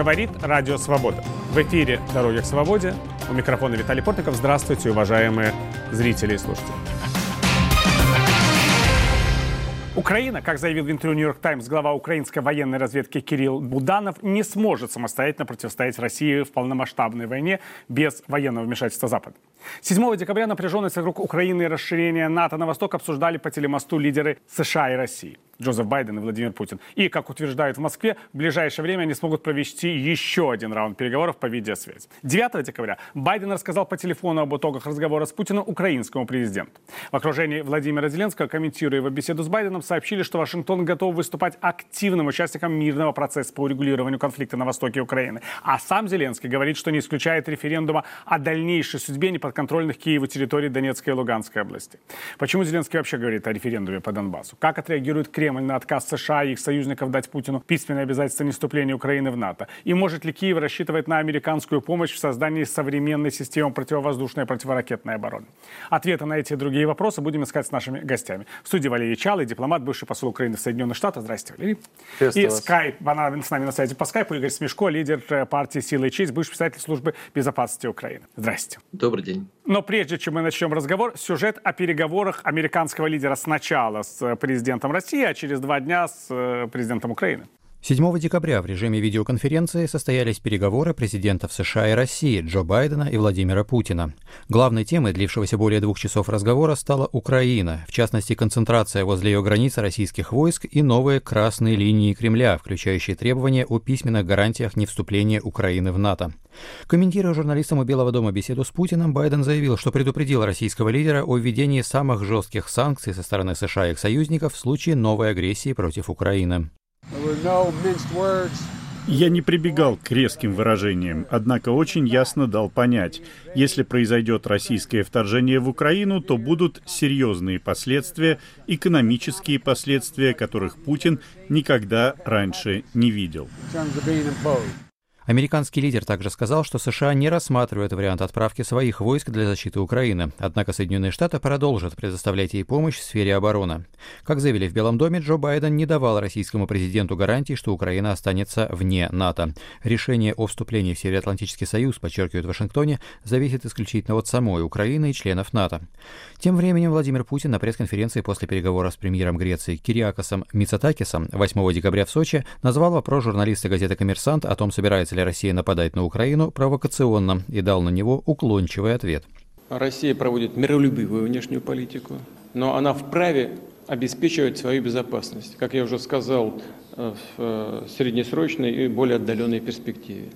Говорит Радио Свобода. В эфире «Дороги к свободе». У микрофона Виталий Портников. Здравствуйте, уважаемые зрители и слушатели. Украина, как заявил в интервью «Нью-Йорк Таймс» глава украинской военной разведки Кирилл Буданов, не сможет самостоятельно противостоять России в полномасштабной войне без военного вмешательства Запада. 7 декабря напряженность вокруг Украины и расширения НАТО на восток обсуждали по телемосту лидеры США и России. Джозеф Байден и Владимир Путин. И, как утверждают в Москве, в ближайшее время они смогут провести еще один раунд переговоров по видеосвязи. 9 декабря Байден рассказал по телефону об итогах разговора с Путиным украинскому президенту. В окружении Владимира Зеленского, комментируя его беседу с Байденом, сообщили, что Вашингтон готов выступать активным участником мирного процесса по урегулированию конфликта на востоке Украины. А сам Зеленский говорит, что не исключает референдума о дальнейшей судьбе неподконтрольных Киеву территорий Донецкой и Луганской области. Почему Зеленский вообще говорит о референдуме по Донбассу? Как отреагирует Кремль на отказ США и их союзников дать Путину письменное обязательство невступления Украины в НАТО? И может ли Киев рассчитывать на американскую помощь в создании современной системы противовоздушной и противоракетной обороны? Ответы на эти и другие вопросы будем искать с нашими гостями. В студии Валерий Чалый, дипломат, бывший посол Украины в Соединенных Штатах. Здрасте, Валерий. И скайп, она с нами на связи по скайпу, Игорь Смешко, лидер э, партии «Сила и честь», бывший представитель службы безопасности Украины. Здрасте. Добрый день. Но прежде чем мы начнем разговор, сюжет о переговорах американского лидера сначала с э, президентом России, а через два дня с э, президентом Украины. 7 декабря в режиме видеоконференции состоялись переговоры президентов США и России Джо Байдена и Владимира Путина. Главной темой длившегося более двух часов разговора стала Украина, в частности концентрация возле ее границы российских войск и новые красные линии Кремля, включающие требования о письменных гарантиях невступления Украины в НАТО. Комментируя журналистам у Белого дома беседу с Путиным, Байден заявил, что предупредил российского лидера о введении самых жестких санкций со стороны США и их союзников в случае новой агрессии против Украины. Я не прибегал к резким выражениям, однако очень ясно дал понять, если произойдет российское вторжение в Украину, то будут серьезные последствия, экономические последствия, которых Путин никогда раньше не видел. Американский лидер также сказал, что США не рассматривают вариант отправки своих войск для защиты Украины, однако Соединенные Штаты продолжат предоставлять ей помощь в сфере обороны. Как заявили в Белом доме, Джо Байден не давал российскому президенту гарантий, что Украина останется вне НАТО. Решение о вступлении в Североатлантический союз, подчеркивают в Вашингтоне, зависит исключительно от самой Украины и членов НАТО. Тем временем Владимир Путин на пресс-конференции после переговоров с премьером Греции Кириакосом Мицатакисом 8 декабря в Сочи назвал вопрос журналиста газеты «Коммерсант» о том, собирается ли ли Россия нападать на Украину провокационно и дал на него уклончивый ответ. Россия проводит миролюбивую внешнюю политику, но она вправе обеспечивать свою безопасность, как я уже сказал, э, в э, среднесрочной и более отдаленной перспективе.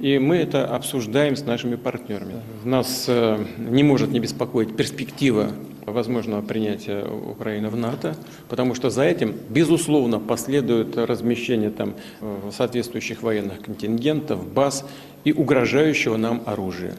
И мы это обсуждаем с нашими партнерами. Нас э, не может не беспокоить перспектива возможного принятия Украины в НАТО, потому что за этим, безусловно, последует размещение там э, соответствующих военных контингентов, баз и угрожающего нам оружия.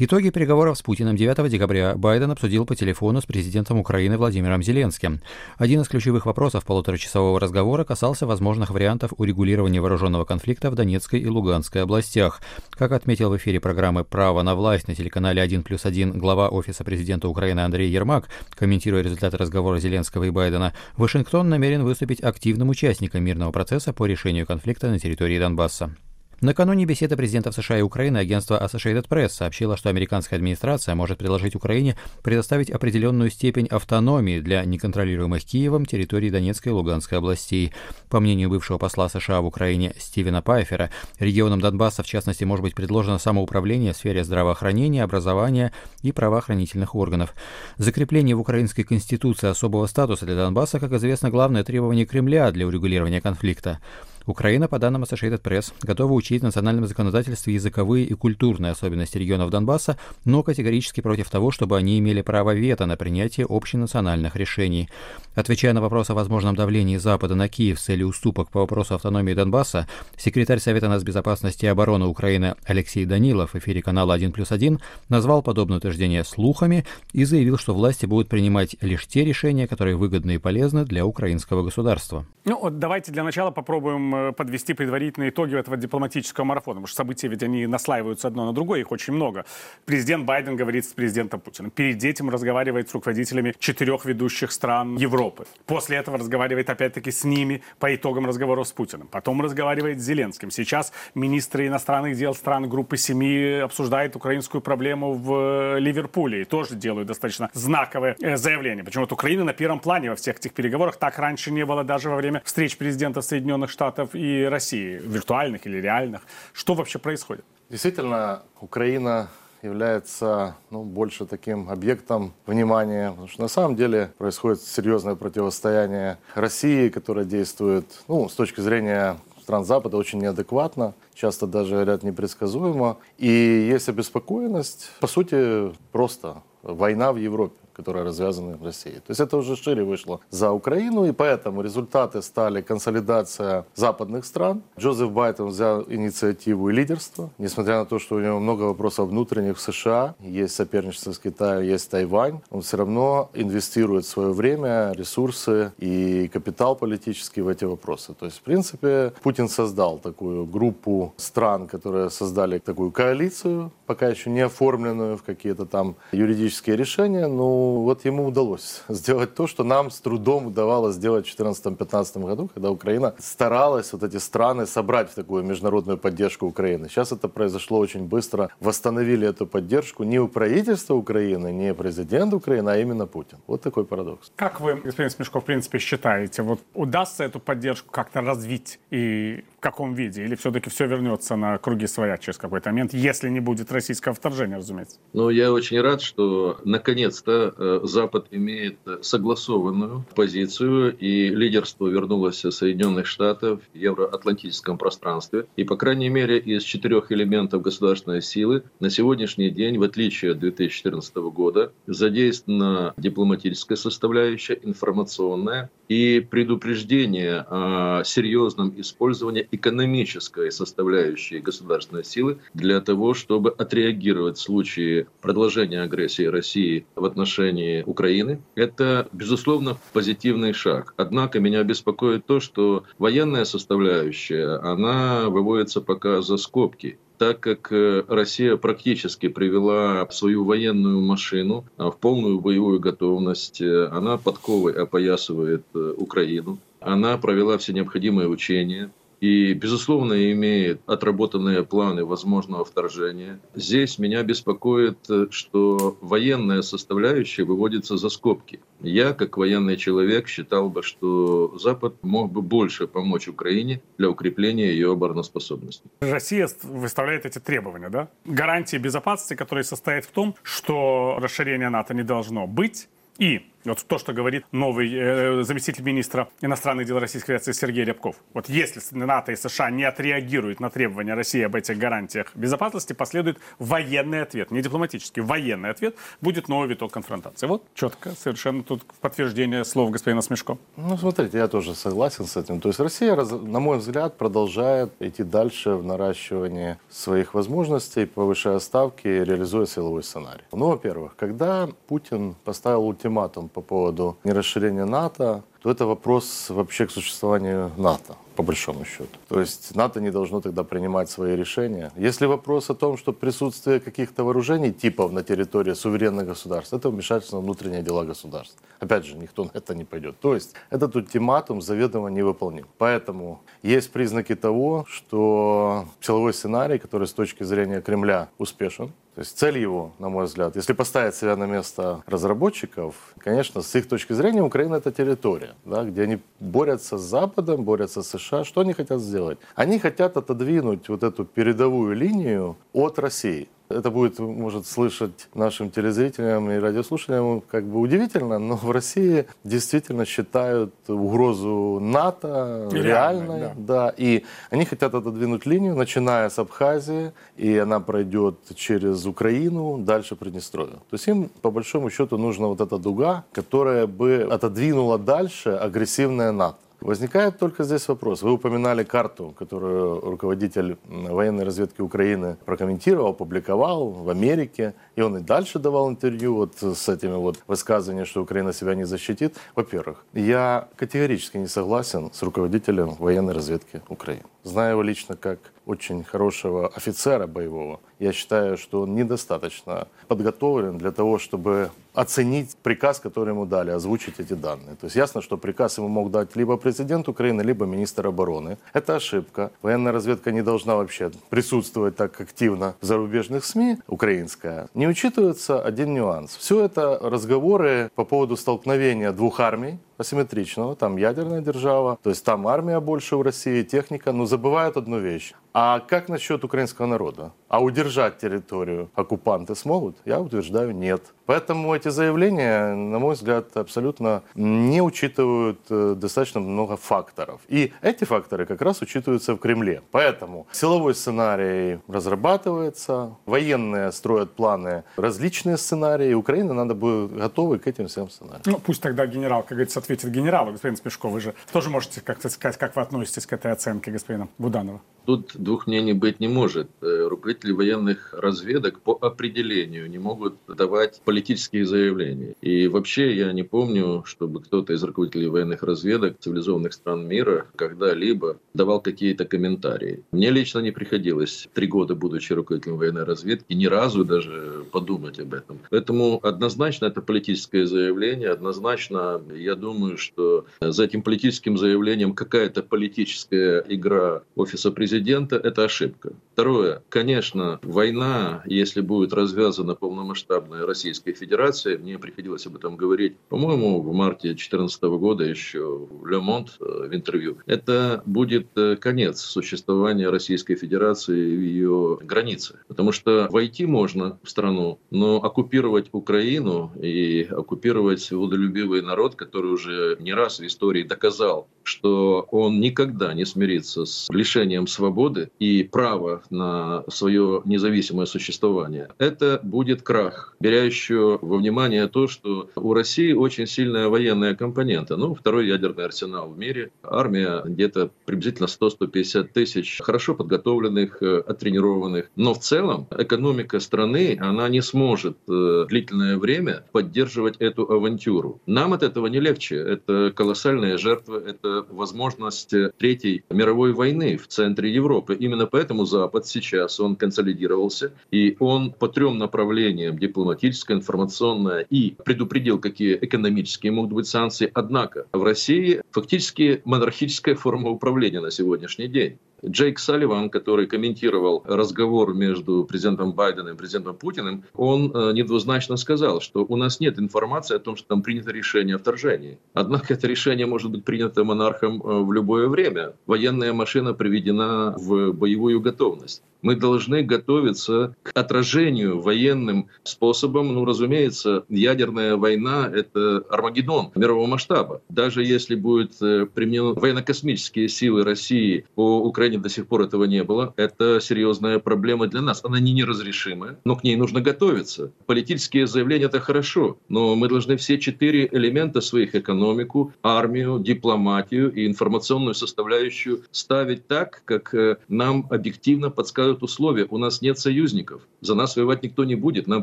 Итоги переговоров с Путиным 9 декабря Байден обсудил по телефону с президентом Украины Владимиром Зеленским. Один из ключевых вопросов полуторачасового разговора касался возможных вариантов урегулирования вооруженного конфликта в Донецкой и Луганской областях. Как отметил в эфире программы «Право на власть» на телеканале 1 плюс 1 глава Офиса президента Украины Андрей Ермак, комментируя результаты разговора Зеленского и Байдена, Вашингтон намерен выступить активным участником мирного процесса по решению конфликта на территории Донбасса. Накануне беседы президентов США и Украины агентство Associated Press сообщило, что американская администрация может предложить Украине предоставить определенную степень автономии для неконтролируемых Киевом территорий Донецкой и Луганской областей. По мнению бывшего посла США в Украине Стивена Пайфера, регионам Донбасса, в частности, может быть предложено самоуправление в сфере здравоохранения, образования и правоохранительных органов. Закрепление в украинской конституции особого статуса для Донбасса, как известно, главное требование Кремля для урегулирования конфликта. Украина, по данным Associated Press, готова учить в национальном законодательстве языковые и культурные особенности регионов Донбасса, но категорически против того, чтобы они имели право вето на принятие общенациональных решений. Отвечая на вопрос о возможном давлении Запада на Киев с целью уступок по вопросу автономии Донбасса, секретарь Совета нацбезопасности и обороны Украины Алексей Данилов в эфире канала 1 плюс 1 назвал подобное утверждение слухами и заявил, что власти будут принимать лишь те решения, которые выгодны и полезны для украинского государства. Ну, вот давайте для начала попробуем э, подвести предварительные итоги этого дипломатического марафона, потому что события ведь они наслаиваются одно на другое, их очень много. Президент Байден говорит с президентом Путиным. Перед этим разговаривает с руководителями четырех ведущих стран Европы. После этого разговаривает опять-таки с ними по итогам разговоров с Путиным. Потом разговаривает с Зеленским. Сейчас министры иностранных дел стран группы семи обсуждают украинскую проблему в э, Ливерпуле и тоже делают достаточно знаковое э, заявление. Почему вот Украина на первом плане во всех этих переговорах так раньше не было даже во время встреч президентов Соединенных Штатов и России, виртуальных или реальных. Что вообще происходит? Действительно, Украина является ну, больше таким объектом внимания, потому что на самом деле происходит серьезное противостояние России, которая действует ну, с точки зрения стран Запада очень неадекватно, часто даже, говорят, непредсказуемо. И есть обеспокоенность, по сути, просто война в Европе которые развязаны в России. То есть это уже шире вышло за Украину, и поэтому результаты стали консолидация западных стран. Джозеф Байден взял инициативу и лидерство, несмотря на то, что у него много вопросов внутренних в США, есть соперничество с Китаем, есть Тайвань, он все равно инвестирует свое время, ресурсы и капитал политический в эти вопросы. То есть, в принципе, Путин создал такую группу стран, которые создали такую коалицию, пока еще не оформленную в какие-то там юридические решения, но вот ему удалось сделать то, что нам с трудом удавалось сделать в 2014-2015 году, когда Украина старалась вот эти страны собрать в такую международную поддержку Украины. Сейчас это произошло очень быстро. Восстановили эту поддержку не у правительства Украины, не президент Украины, а именно Путин. Вот такой парадокс. Как вы, господин Смешков, в принципе, считаете, вот удастся эту поддержку как-то развить и в каком виде? Или все-таки все вернется на круги своя через какой-то момент, если не будет российского вторжения, разумеется? Ну, я очень рад, что наконец-то Э, Запад имеет согласованную позицию, и лидерство вернулось Соединенных Штатов в евроатлантическом пространстве. И, по крайней мере, из четырех элементов государственной силы на сегодняшний день, в отличие от 2014 года, задействована дипломатическая составляющая, информационная и предупреждение о серьезном использовании экономической составляющей государственной силы для того, чтобы отреагировать в случае продолжения агрессии России в отношении Украины. Это, безусловно, позитивный шаг. Однако меня беспокоит то, что военная составляющая, она выводится пока за скобки так как э, Россия практически привела свою военную машину а, в полную боевую готовность. Э, она подковой опоясывает э, Украину. Она провела все необходимые учения и, безусловно, имеет отработанные планы возможного вторжения. Здесь меня беспокоит, что военная составляющая выводится за скобки. Я, как военный человек, считал бы, что Запад мог бы больше помочь Украине для укрепления ее обороноспособности. Россия выставляет эти требования, да? Гарантии безопасности, которые состоят в том, что расширение НАТО не должно быть, и вот то, что говорит новый э, заместитель министра иностранных дел Российской Федерации Сергей Рябков. Вот если НАТО и США не отреагируют на требования России об этих гарантиях безопасности, последует военный ответ, не дипломатический, военный ответ, будет новый виток конфронтации. Вот четко, совершенно тут подтверждение слов господина Смешко. Ну, смотрите, я тоже согласен с этим. То есть Россия, на мой взгляд, продолжает идти дальше в наращивании своих возможностей, повышая ставки, реализуя силовой сценарий. Ну, во-первых, когда Путин поставил ультиматум по поводу нерасширения НАТО, то это вопрос вообще к существованию НАТО, по большому счету. То есть НАТО не должно тогда принимать свои решения. Если вопрос о том, что присутствие каких-то вооружений типов на территории суверенных государств, это вмешательство в внутренние дела государств. Опять же, никто на это не пойдет. То есть этот ультиматум заведомо невыполним. Поэтому есть признаки того, что силовой сценарий, который с точки зрения Кремля успешен, то есть цель его, на мой взгляд, если поставить себя на место разработчиков, конечно, с их точки зрения Украина это территория, да, где они борются с Западом, борются с США. Что они хотят сделать? Они хотят отодвинуть вот эту передовую линию от России. Это будет, может, слышать нашим телезрителям и радиослушателям как бы удивительно, но в России действительно считают угрозу НАТО реальной. реальной да. да. И они хотят отодвинуть линию, начиная с Абхазии, и она пройдет через Украину, дальше Приднестровье. То есть им, по большому счету, нужна вот эта дуга, которая бы отодвинула дальше агрессивное НАТО. Возникает только здесь вопрос. Вы упоминали карту, которую руководитель военной разведки Украины прокомментировал, опубликовал в Америке, и он и дальше давал интервью вот с этими вот высказываниями, что Украина себя не защитит. Во-первых, я категорически не согласен с руководителем военной разведки Украины. Знаю его лично как очень хорошего офицера боевого. Я считаю, что он недостаточно подготовлен для того, чтобы оценить приказ, который ему дали, озвучить эти данные. То есть ясно, что приказ ему мог дать либо президент Украины, либо министр обороны. Это ошибка. Военная разведка не должна вообще присутствовать так активно в зарубежных СМИ, украинская. Не учитывается один нюанс. Все это разговоры по поводу столкновения двух армий, асимметричного, там ядерная держава, то есть там армия больше в России, техника, но забывают одну вещь. А как насчет украинского народа? А удержать территорию оккупанты смогут? Я утверждаю, нет. Поэтому эти заявления, на мой взгляд, абсолютно не учитывают э, достаточно много факторов. И эти факторы как раз учитываются в Кремле. Поэтому силовой сценарий разрабатывается, военные строят планы, различные сценарии. Украина надо будет готовы к этим всем сценариям. Ну, пусть тогда генерал, как говорится, ответит генералу, господин Смешков. Вы же тоже можете как-то сказать, как вы относитесь к этой оценке господина Буданова. Тут двух мнений быть не может. Э, руководители военных разведок по определению не могут давать политические заявления. И вообще я не помню, чтобы кто-то из руководителей военных разведок цивилизованных стран мира когда-либо давал какие-то комментарии. Мне лично не приходилось три года, будучи руководителем военной разведки, ни разу даже подумать об этом. Поэтому однозначно это политическое заявление. Однозначно я думаю, что за этим политическим заявлением какая-то политическая игра офиса президента президента – это ошибка. Второе. Конечно, война, если будет развязана полномасштабная Российской Федерации, мне приходилось об этом говорить, по-моему, в марте 2014 года еще в Le Monde э, в интервью, это будет э, конец существования Российской Федерации в ее границе. Потому что войти можно в страну, но оккупировать Украину и оккупировать водолюбивый народ, который уже не раз в истории доказал, что он никогда не смирится с лишением свободы и права на свое независимое существование, это будет крах, беря еще во внимание то, что у России очень сильная военная компонента. Ну, второй ядерный арсенал в мире, армия где-то приблизительно 100-150 тысяч хорошо подготовленных, э, оттренированных. Но в целом экономика страны, она не сможет э, длительное время поддерживать эту авантюру. Нам от этого не легче. Это колоссальная жертва, это возможность Третьей мировой войны в центре Европы. Именно поэтому Запад сейчас, он консолидировался, и он по трем направлениям, дипломатическое, информационное, и предупредил, какие экономические могут быть санкции. Однако в России фактически монархическая форма управления на сегодняшний день. Джейк Салливан, который комментировал разговор между президентом Байденом и президентом Путиным, он э, недвузначно сказал, что у нас нет информации о том, что там принято решение о вторжении. Однако это решение может быть принято монархом э, в любое время. Военная машина приведена в боевую готовность мы должны готовиться к отражению военным способом. Ну, разумеется, ядерная война — это Армагеддон мирового масштаба. Даже если будет э, применены военно-космические силы России по Украине до сих пор этого не было. Это серьезная проблема для нас. Она не неразрешимая, но к ней нужно готовиться. Политические заявления — это хорошо, но мы должны все четыре элемента своих — экономику, армию, дипломатию и информационную составляющую ставить так, как э, нам объективно подсказывают ставят условия, у нас нет союзников, за нас воевать никто не будет, нам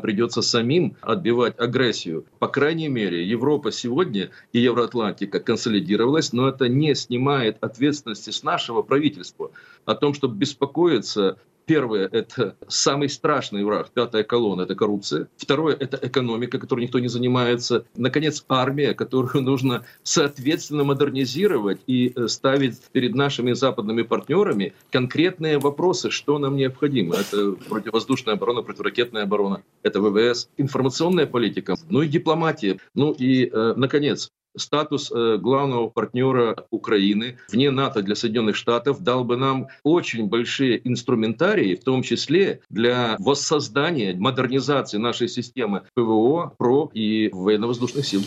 придется самим отбивать агрессию. По крайней мере, Европа сегодня и Евроатлантика консолидировалась, но это не снимает ответственности с нашего правительства о том, чтобы беспокоиться Первое – это самый страшный враг, пятая колонна – это коррупция. Второе – это экономика, которой никто не занимается. Наконец, армия, которую нужно соответственно модернизировать и э, ставить перед нашими западными партнерами конкретные вопросы, что нам необходимо. Это противовоздушная оборона, противоракетная оборона, это ВВС, информационная политика, ну и дипломатия. Ну и, э, наконец, статус э, главного партнера Украины вне НАТО для Соединенных Штатов дал бы нам очень большие инструментарии, в том числе для воссоздания, модернизации нашей системы ПВО, ПРО и военно-воздушных сил.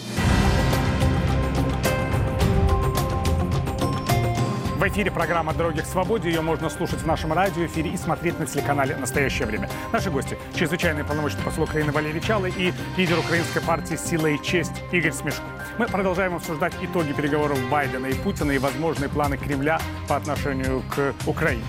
Эфире программа «Дороги к свободе». Ее можно слушать в нашем радиоэфире и смотреть на телеканале «Настоящее время». Наши гости – чрезвычайный полномочный посол Украины Валерий Чалы и лидер украинской партии «Сила и честь» Игорь Смешко. Мы продолжаем обсуждать итоги переговоров Байдена и Путина и возможные планы Кремля по отношению к Украине.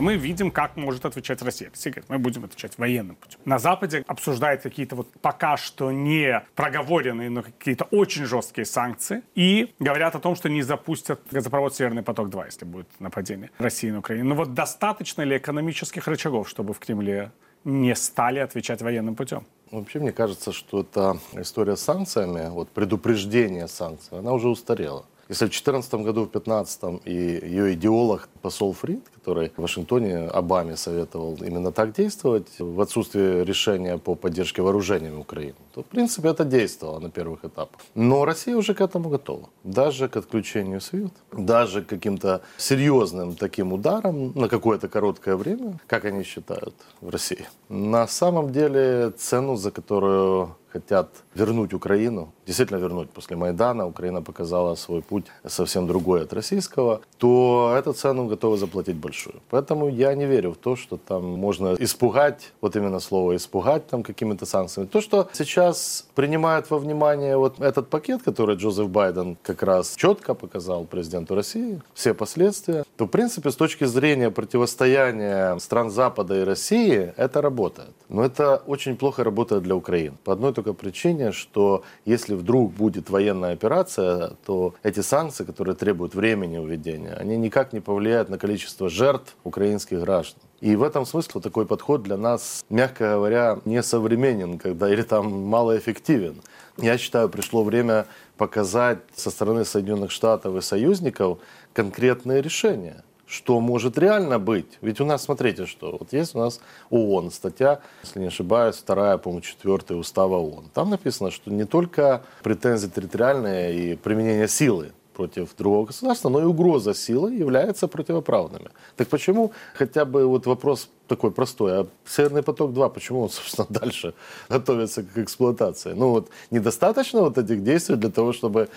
Мы видим, как может отвечать Россия. Россия говорит, мы будем отвечать военным путем. На Западе обсуждают какие-то вот пока что не проговоренные, но какие-то очень жесткие санкции. И говорят о том, что не запустят газопровод «Северный поток-2», если будет нападение России на Украину. Но вот достаточно ли экономических рычагов, чтобы в Кремле не стали отвечать военным путем? Вообще, мне кажется, что эта история с санкциями, вот предупреждение санкций, она уже устарела. Если в 2014 году, в 2015 и ее идеолог посол Фрид, который в Вашингтоне Обаме советовал именно так действовать в отсутствии решения по поддержке вооружениями Украины, то, в принципе, это действовало на первых этапах. Но Россия уже к этому готова. Даже к отключению света, даже к каким-то серьезным таким ударам на какое-то короткое время, как они считают в России. На самом деле цену, за которую хотят вернуть Украину, действительно вернуть после Майдана, Украина показала свой путь совсем другой от российского, то эту цену готовы заплатить большую. Поэтому я не верю в то, что там можно испугать, вот именно слово испугать там какими-то санкциями. То, что сейчас принимают во внимание вот этот пакет, который Джозеф Байден как раз четко показал президенту России, все последствия, то в принципе с точки зрения противостояния стран Запада и России это работает. Но это очень плохо работает для Украины. По одной только причине, что если вдруг будет военная операция, то эти санкции, которые требуют времени уведения, они никак не повлияют на количество жертв украинских граждан. И в этом смысле такой подход для нас, мягко говоря, не современен, когда или там малоэффективен. Я считаю, пришло время показать со стороны Соединенных Штатов и союзников конкретные решения что может реально быть. Ведь у нас, смотрите, что вот есть у нас ООН, статья, если не ошибаюсь, вторая, по-моему, четвертая устава ООН. Там написано, что не только претензии территориальные и применение силы против другого государства, но и угроза силы являются противоправными. Так почему хотя бы вот вопрос такой простой, а Северный поток-2, почему он, собственно, дальше готовится к эксплуатации? Ну вот недостаточно вот этих действий для того, чтобы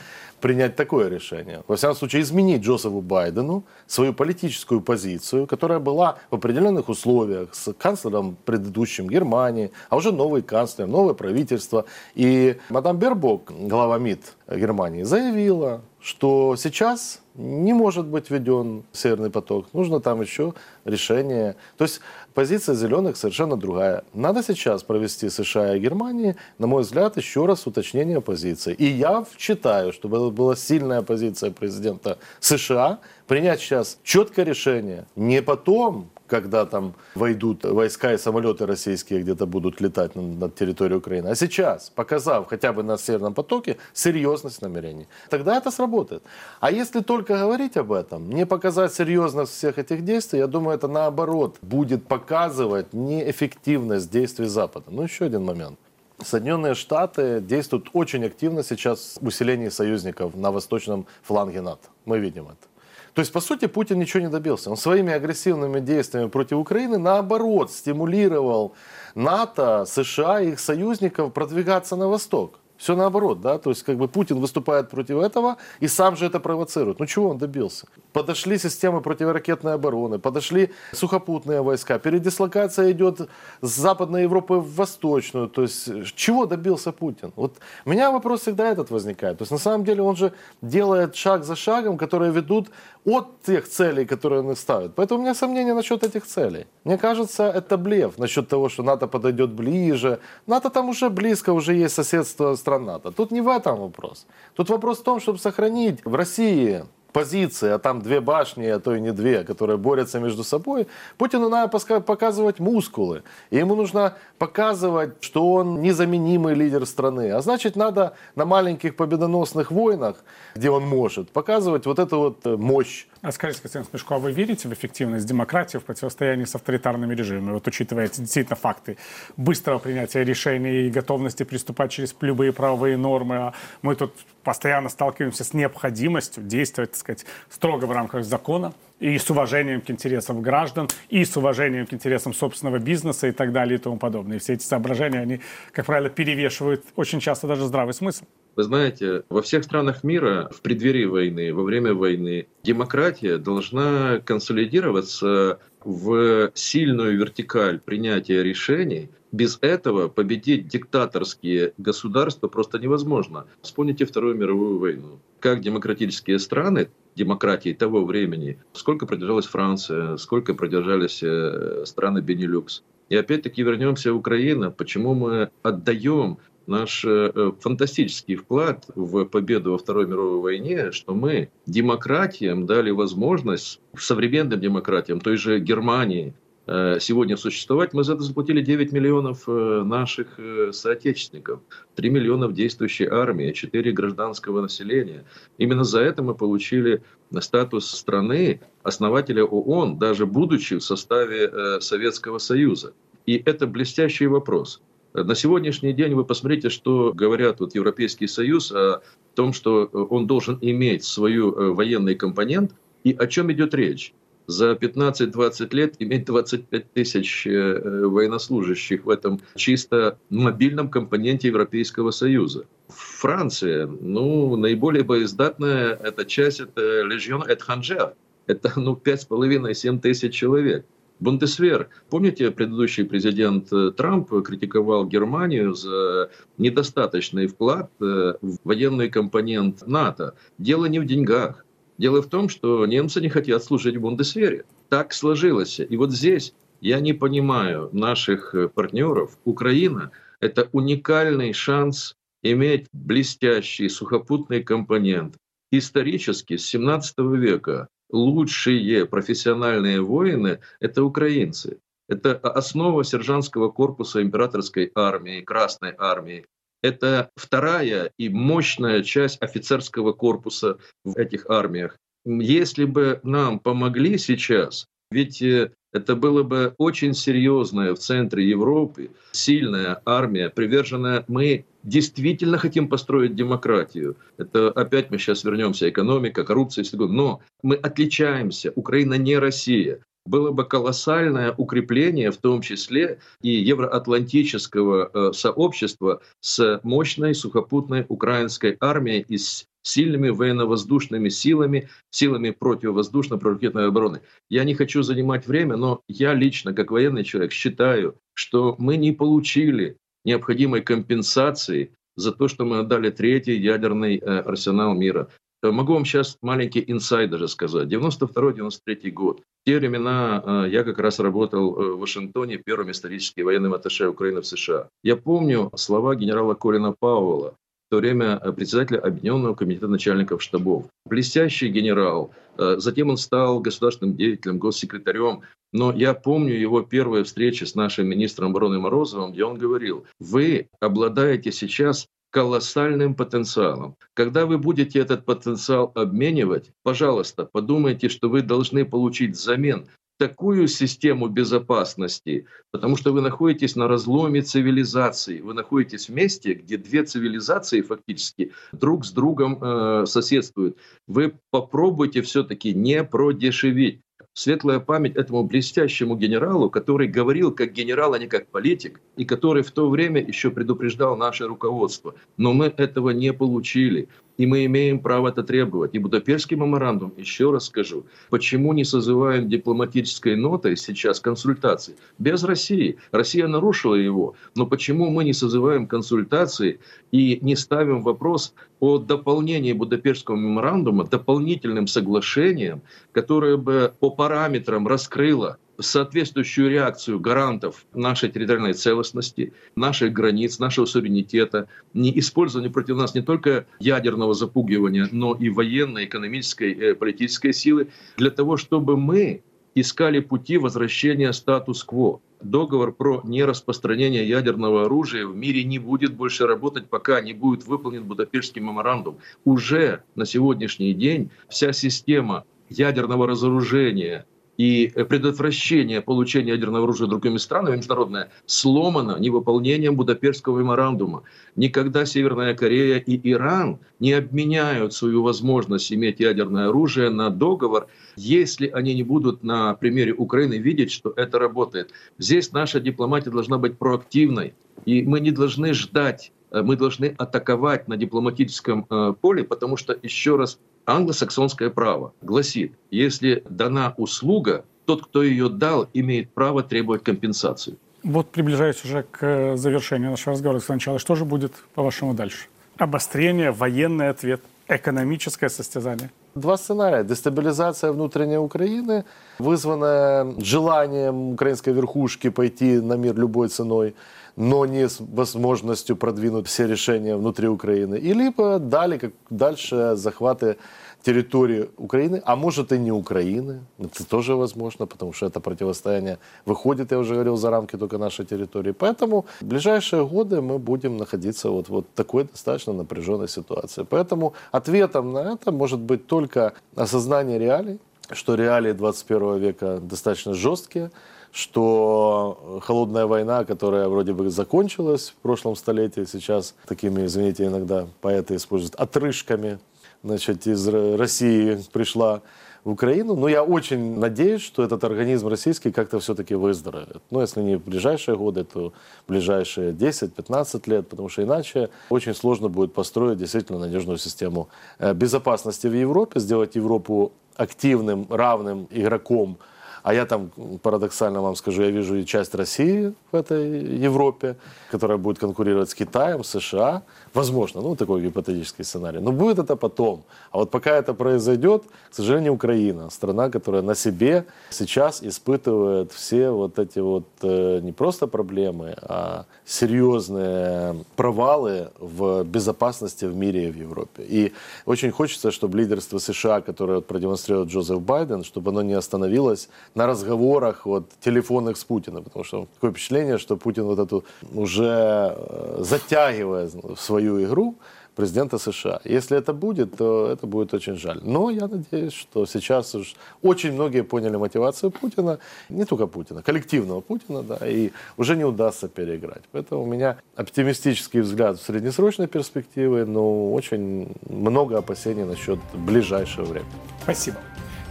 принять такое решение. Во всяком случае, изменить Джозефу Байдену свою политическую позицию, которая была в определенных условиях с канцлером предыдущим Германии, а уже новый канцлер, новое правительство. И мадам Бербок, глава МИД Германии, заявила, что сейчас не может быть введен Северный поток. Нужно там еще решение. То есть позиция зеленых совершенно другая. Надо сейчас провести США и Германии, на мой взгляд, еще раз уточнение позиции. И я считаю, чтобы это была сильная позиция президента США, принять сейчас четкое решение. Не потом, когда там войдут войска и самолеты российские где-то будут летать над, территорией Украины, а сейчас, показав хотя бы на Северном потоке серьезность намерений, тогда это сработает. А если только говорить об этом, не показать серьезность всех этих действий, я думаю, это наоборот будет показывать неэффективность действий Запада. Ну, еще один момент. Соединенные Штаты действуют очень активно сейчас в усилении союзников на восточном фланге НАТО. Мы видим это. То есть, по сути, Путин ничего не добился. Он своими агрессивными действиями против Украины, наоборот, стимулировал НАТО, США и их союзников продвигаться на восток. Все наоборот, да, то есть как бы Путин выступает против этого и сам же это провоцирует. Ну чего он добился? Подошли системы противоракетной обороны, подошли сухопутные войска, передислокация идет с Западной Европы в Восточную, то есть чего добился Путин? Вот у меня вопрос всегда этот возникает. То есть на самом деле он же делает шаг за шагом, которые ведут от тех целей, которые он ставит. Поэтому у меня сомнения насчет этих целей. Мне кажется, это блеф насчет того, что НАТО подойдет ближе. НАТО там уже близко, уже есть соседство стран НАТО. Тут не в этом вопрос. Тут вопрос в том, чтобы сохранить в России позиции, а там две башни, а то и не две, которые борются между собой, Путину надо показывать мускулы. И ему нужно показывать, что он незаменимый лидер страны. А значит, надо на маленьких победоносных войнах, где он может, показывать вот эту вот э, мощь. А скажите, Константин Смешко, а вы верите в эффективность демократии в противостоянии с авторитарными режимами? Вот учитывая действительно факты быстрого принятия решений и готовности приступать через любые правовые нормы, а мы тут постоянно сталкиваемся с необходимостью действовать, так сказать, строго в рамках закона и с уважением к интересам граждан, и с уважением к интересам собственного бизнеса и так далее и тому подобное. И все эти соображения, они, как правило, перевешивают очень часто даже здравый смысл. Вы знаете, во всех странах мира в преддверии войны, во время войны, демократия должна консолидироваться в сильную вертикаль принятия решений. Без этого победить диктаторские государства просто невозможно. Вспомните Вторую мировую войну. Как демократические страны, демократии того времени, сколько продержалась Франция, сколько продержались э, страны Бенилюкс. И опять-таки вернемся в Украину. Почему мы отдаем наш э, фантастический вклад в победу во Второй мировой войне, что мы демократиям дали возможность, современным демократиям, той же Германии, э, сегодня существовать. Мы за это заплатили 9 миллионов э, наших соотечественников, 3 миллиона в действующей армии, 4 гражданского населения. Именно за это мы получили статус страны, основателя ООН, даже будучи в составе Советского Союза. И это блестящий вопрос. На сегодняшний день вы посмотрите, что говорят вот Европейский Союз о том, что он должен иметь свою э, военный компонент, и о чем идет речь. За 15-20 лет иметь 25 тысяч э, военнослужащих в этом чисто мобильном компоненте Европейского Союза. Франция, ну, наиболее боездатная эта часть, это Легион Этрангер. Это, ну, 5,5-7 тысяч человек. Бундесвер. Помните, предыдущий президент э, Трамп критиковал Германию за недостаточный вклад э, в военный компонент НАТО. Дело не в деньгах. Дело в том, что немцы не хотят служить в Бундесвере. Так сложилось. И вот здесь я не понимаю наших э, партнеров. Украина – это уникальный шанс иметь блестящий сухопутный компонент. Исторически, с 17 века лучшие профессиональные воины – это украинцы. Это основа сержантского корпуса императорской армии, Красной армии. Это вторая и мощная часть офицерского корпуса в этих армиях. Если бы нам помогли сейчас, ведь э, это было бы очень серьезная в центре Европы, сильная армия, приверженная мы действительно хотим построить демократию. Это опять мы сейчас вернемся, экономика, коррупция, но мы отличаемся. Украина не Россия было бы колоссальное укрепление, в том числе и евроатлантического э, сообщества с мощной сухопутной украинской армией и с сильными военно-воздушными силами, силами противовоздушно-противоракетной обороны. Я не хочу занимать время, но я лично, как военный человек, считаю, что мы не получили необходимой компенсации за то, что мы отдали третий ядерный э, арсенал мира. Э, могу вам сейчас маленький инсайд даже сказать. 92-93 год. В те времена э, я как раз работал в Вашингтоне первым историческим военным атташе Украины в США. Я помню слова генерала Колина Пауэлла, в то время председателя Объединенного комитета начальников штабов. Блестящий генерал. Затем он стал государственным деятелем, госсекретарем. Но я помню его первые встречи с нашим министром обороны Морозовым, где он говорил, вы обладаете сейчас колоссальным потенциалом. Когда вы будете этот потенциал обменивать, пожалуйста, подумайте, что вы должны получить взамен такую систему безопасности, потому что вы находитесь на разломе цивилизаций, вы находитесь в месте, где две цивилизации фактически друг с другом э, соседствуют. Вы попробуйте все-таки не продешевить светлая память этому блестящему генералу, который говорил как генерал, а не как политик, и который в то время еще предупреждал наше руководство. Но мы этого не получили. И мы имеем право это требовать. И Будапештский меморандум, еще раз скажу, почему не созываем дипломатической нотой сейчас консультации? Без России. Россия нарушила его. Но почему мы не созываем консультации и не ставим вопрос о дополнении Будапештского меморандума дополнительным соглашением, которое бы по параметрам раскрыло соответствующую реакцию гарантов нашей территориальной целостности, наших границ, нашего суверенитета, не использование против нас не только ядерного запугивания, но и военной, экономической, э, политической силы, для того, чтобы мы искали пути возвращения статус-кво. Договор про нераспространение ядерного оружия в мире не будет больше работать, пока не будет выполнен Будапештский меморандум. Уже на сегодняшний день вся система ядерного разоружения, и предотвращение получения ядерного оружия другими странами международное сломано невыполнением Будапештского меморандума. Никогда Северная Корея и Иран не обменяют свою возможность иметь ядерное оружие на договор, если они не будут на примере Украины видеть, что это работает. Здесь наша дипломатия должна быть проактивной, и мы не должны ждать Э, мы должны атаковать на дипломатическом э, поле, потому что, еще раз, англосаксонское право гласит, если дана услуга, тот, кто ее дал, имеет право требовать компенсацию. Вот приближаясь уже к э, завершению нашего разговора, сначала, что же будет, по-вашему, дальше? Обострение, военный ответ, экономическое состязание? Два сценария. Дестабилизация внутренней Украины, вызванная желанием украинской верхушки пойти на мир любой ценой – но не с возможностью продвинуть все решения внутри Украины. И либо дали как дальше захваты территории Украины, а может и не Украины. Это тоже возможно, потому что это противостояние выходит, я уже говорил, за рамки только нашей территории. Поэтому в ближайшие годы мы будем находиться вот, вот в такой достаточно напряженной ситуации. Поэтому ответом на это может быть только осознание реалий, что реалии 21 века достаточно жесткие, что холодная война, которая вроде бы закончилась в прошлом столетии, сейчас такими, извините, иногда поэты используют отрыжками, значит, из России пришла в Украину. Но я очень надеюсь, что этот организм российский как-то все-таки выздоровеет. Ну, если не в ближайшие годы, то в ближайшие 10-15 лет, потому что иначе очень сложно будет построить действительно надежную систему э, безопасности в Европе, сделать Европу активным, равным игроком а я там, парадоксально вам скажу, я вижу и часть России в этой Европе, которая будет конкурировать с Китаем, США. Возможно, ну, такой гипотетический сценарий. Но будет это потом. А вот пока это произойдет, к сожалению, Украина, страна, которая на себе сейчас испытывает все вот эти вот э, не просто проблемы, а серьезные провалы в безопасности в мире и в Европе. И очень хочется, чтобы лидерство США, которое продемонстрирует Джозеф Байден, чтобы оно не остановилось на разговорах вот, телефонных с Путиным, потому что такое впечатление, что Путин вот эту уже э, затягивает в свою игру президента США. Если это будет, то это будет очень жаль. Но я надеюсь, что сейчас уж очень многие поняли мотивацию Путина, не только Путина, коллективного Путина, да, и уже не удастся переиграть. Поэтому у меня оптимистический взгляд в среднесрочной перспективе, но очень много опасений насчет ближайшего времени. Спасибо.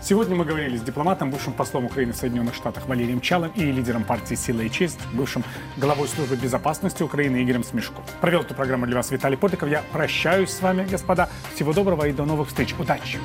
Сегодня мы говорили с дипломатом, бывшим послом Украины в Соединенных Штатах Валерием Чалом и лидером партии «Сила и честь», бывшим главой службы безопасности Украины Игорем Смешко. Провел эту программу для вас Виталий Потыков. Я прощаюсь с вами, господа. Всего доброго и до новых встреч. Удачи!